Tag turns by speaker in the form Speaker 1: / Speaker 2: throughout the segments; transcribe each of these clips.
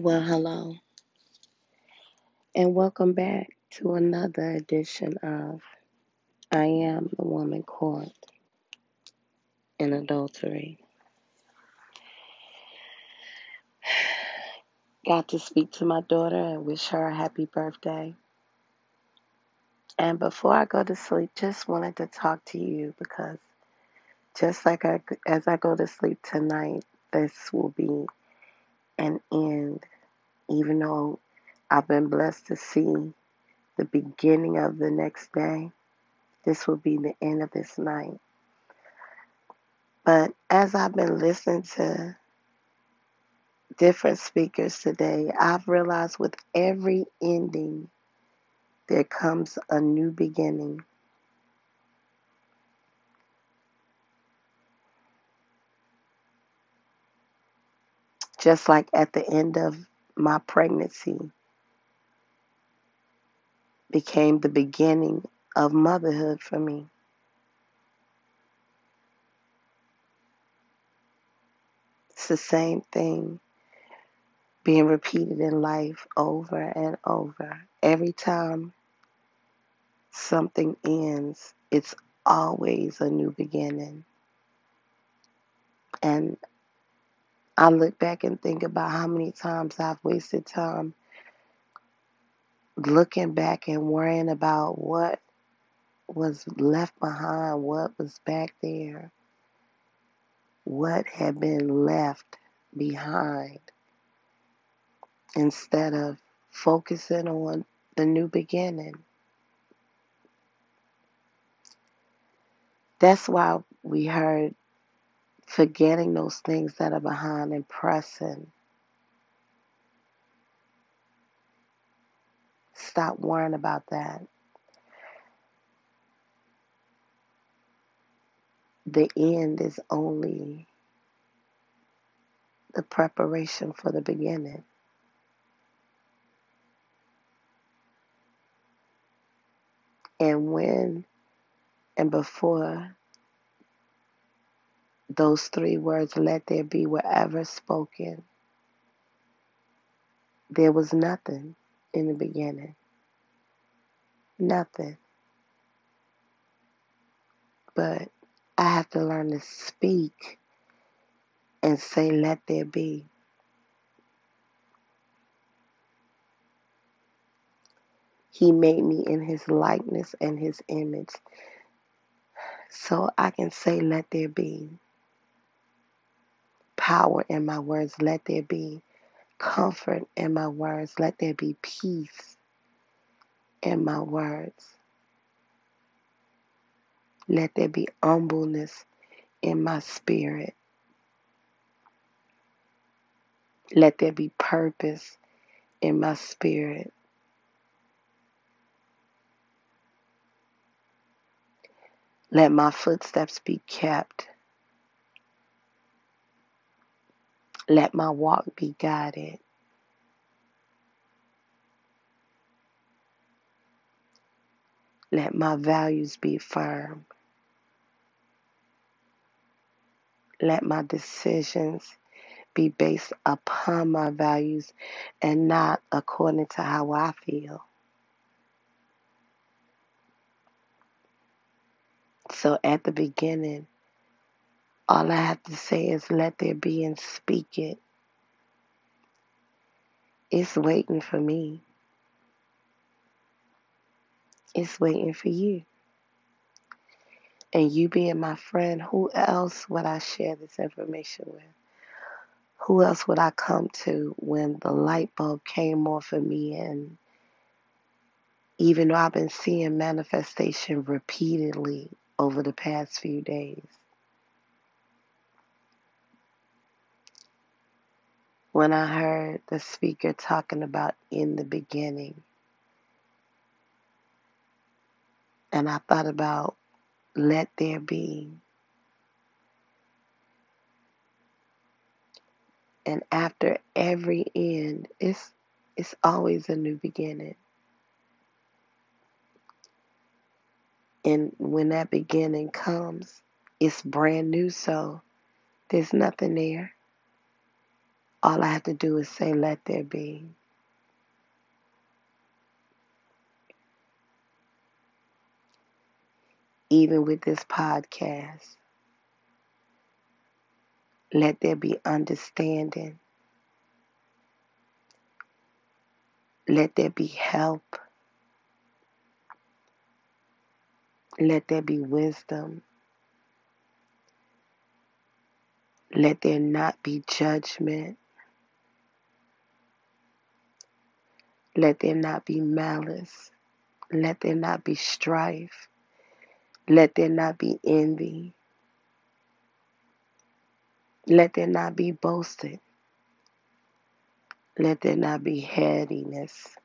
Speaker 1: Well, hello, and welcome back to another edition of I Am the Woman Caught in Adultery. Got to speak to my daughter and wish her a happy birthday. And before I go to sleep, just wanted to talk to you because just like I, as I go to sleep tonight, this will be an end, even though I've been blessed to see the beginning of the next day. This will be the end of this night. But as I've been listening to different speakers today, I've realized with every ending, there comes a new beginning. Just like at the end of my pregnancy became the beginning of motherhood for me. It's the same thing being repeated in life over and over. Every time something ends, it's always a new beginning. And I look back and think about how many times I've wasted time looking back and worrying about what was left behind, what was back there what had been left behind instead of focusing on the new beginning. That's why we heard forgetting those things that are behind and pressing. Stop worrying about that. the end is only the preparation for the beginning. And when and before those three words, let there be, were ever spoken, there was nothing in the beginning. Nothing. But I have to learn to speak and say, let there be. He made me in his likeness and his image. So I can say, let there be. Power in my words, let there be. Comfort in my words, let there be peace in my words. Let there be humbleness in my spirit. Let there be purpose in my spirit. Let my footsteps be kept. Let my walk be guided. Let my values be firm. Let my decisions be based upon my values and not according to how I feel. So at the beginning, all I have to say is let there be and speak it. It's waiting for me. It's waiting for you. And you being my friend, who else would I share this information with? Who else would I come to when the light bulb came on for me? And even though I've been seeing manifestation repeatedly over the past few days, when I heard the speaker talking about in the beginning, and I thought about let there be. And after every end, it's it's always a new beginning. And when that beginning comes, it's brand new, so there's nothing there. All I have to do is say, let there be. Even with this podcast, let there be understanding. Let there be help. Let there be wisdom. Let there not be judgment. Let there not be malice. Let there not be strife. Let there not be envy. Let there not be boasting. Let there not be headiness.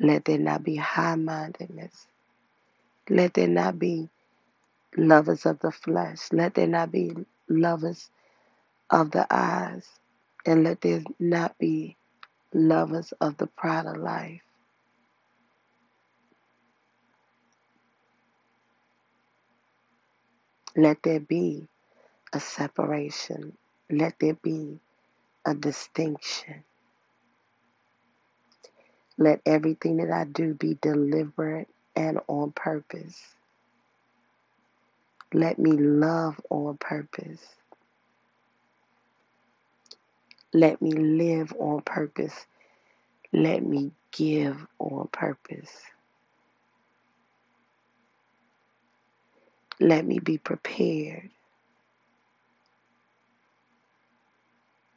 Speaker 1: Let there not be high mindedness. Let there not be lovers of the flesh. Let there not be lovers of the eyes. And let there not be lovers of the pride of life. Let there be a separation. Let there be a distinction. Let everything that I do be deliberate and on purpose. Let me love on purpose. Let me live on purpose. Let me give on purpose. Let me be prepared.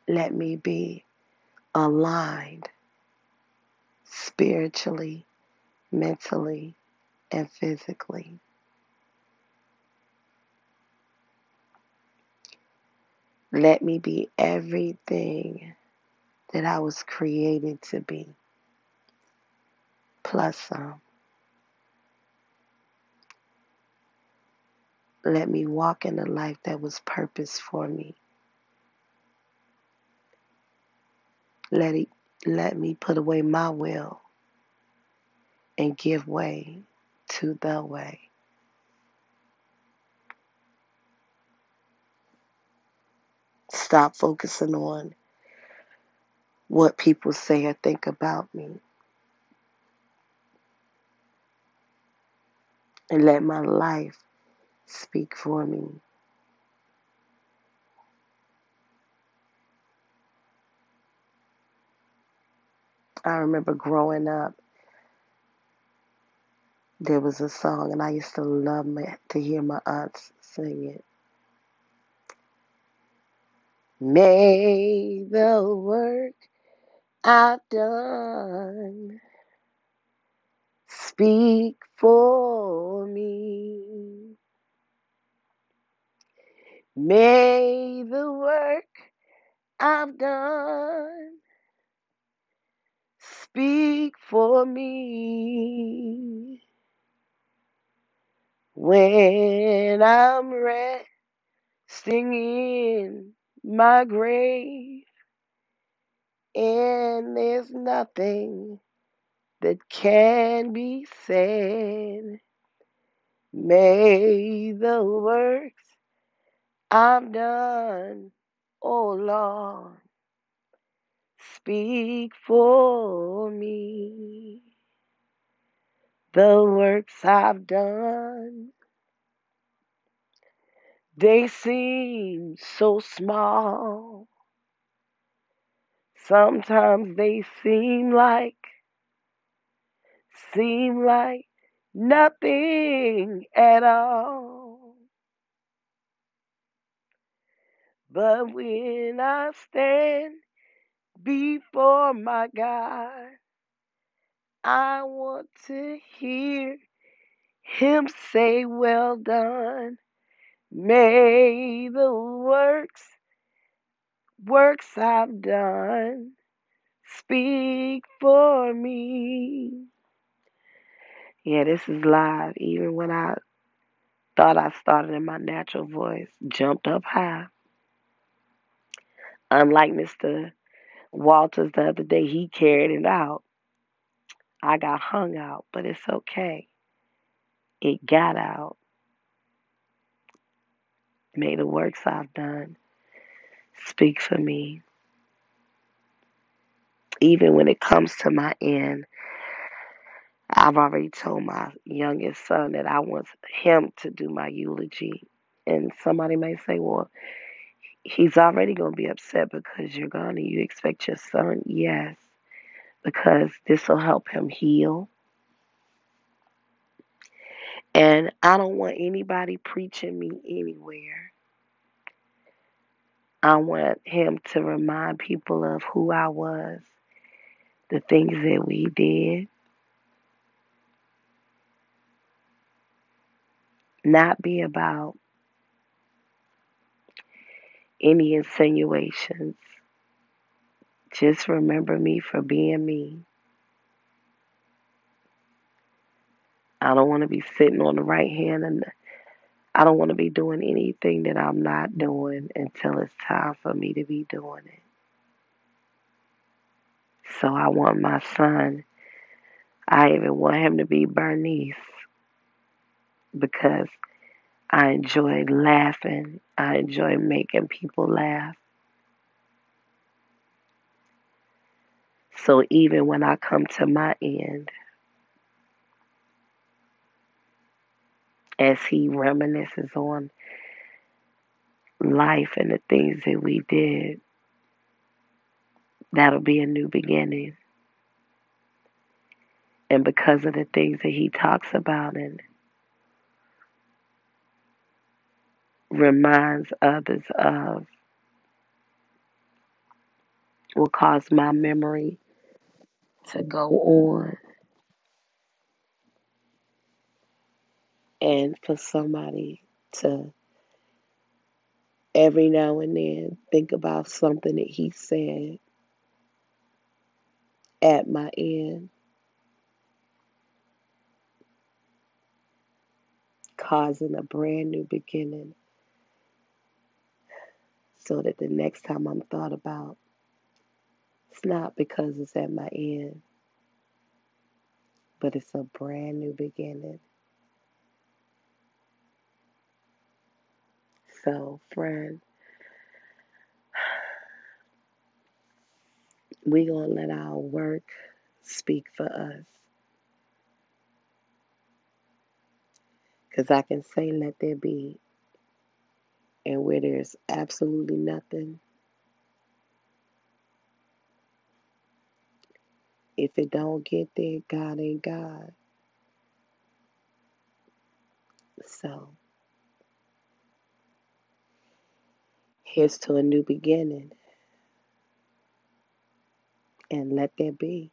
Speaker 1: Let me be aligned spiritually, mentally, and physically. Let me be everything that I was created to be, plus some. Let me walk in the life that was purpose for me. Let it, let me put away my will and give way to the way. Stop focusing on what people say or think about me. And let my life speak for me. I remember growing up, there was a song, and I used to love my, to hear my aunts sing it. May the work I've done speak for me. May the work I've done speak for me. When I'm resting in my grave and there's nothing that can be said, may the works I've done, oh Lord, speak for me. The works I've done, they seem so small. Sometimes they seem like, seem like nothing at all. But when I stand before my God, I want to hear him say, Well done. May the works, works I've done, speak for me. Yeah, this is live. Even when I thought I started in my natural voice, jumped up high. Unlike Mr. Walters the other day, he carried it out. I got hung out, but it's okay. It got out. May the works I've done speak for me. even when it comes to my end, I've already told my youngest son that I want him to do my eulogy. And somebody may say, well, he's already going to be upset because you're gone and you expect your son. Yes, because this will help him heal. And I don't want anybody preaching me anywhere. I want him to remind people of who I was, the things that we did, not be about any insinuations. Just remember me for being me. I don't want to be sitting on the right hand and I don't want to be doing anything that I'm not doing until it's time for me to be doing it. So I want my son, I even want him to be Bernice because I enjoy laughing. I enjoy making people laugh. So even when I come to my end, as he reminisces on life and the things that we did, that'll be a new beginning. And because of the things that he talks about and reminds others of, will cause my memory to go on and for somebody to every now and then think about something that he said at my end, causing a brand new beginning so that the next time I'm thought about, it's not because it's at my end, but it's a brand new beginning. So, friend, we to let our work speak for us. Because I can say, let there be. And where there's absolutely nothing, if it don't get there, God ain't God. So, here's to a new beginning. And let there be.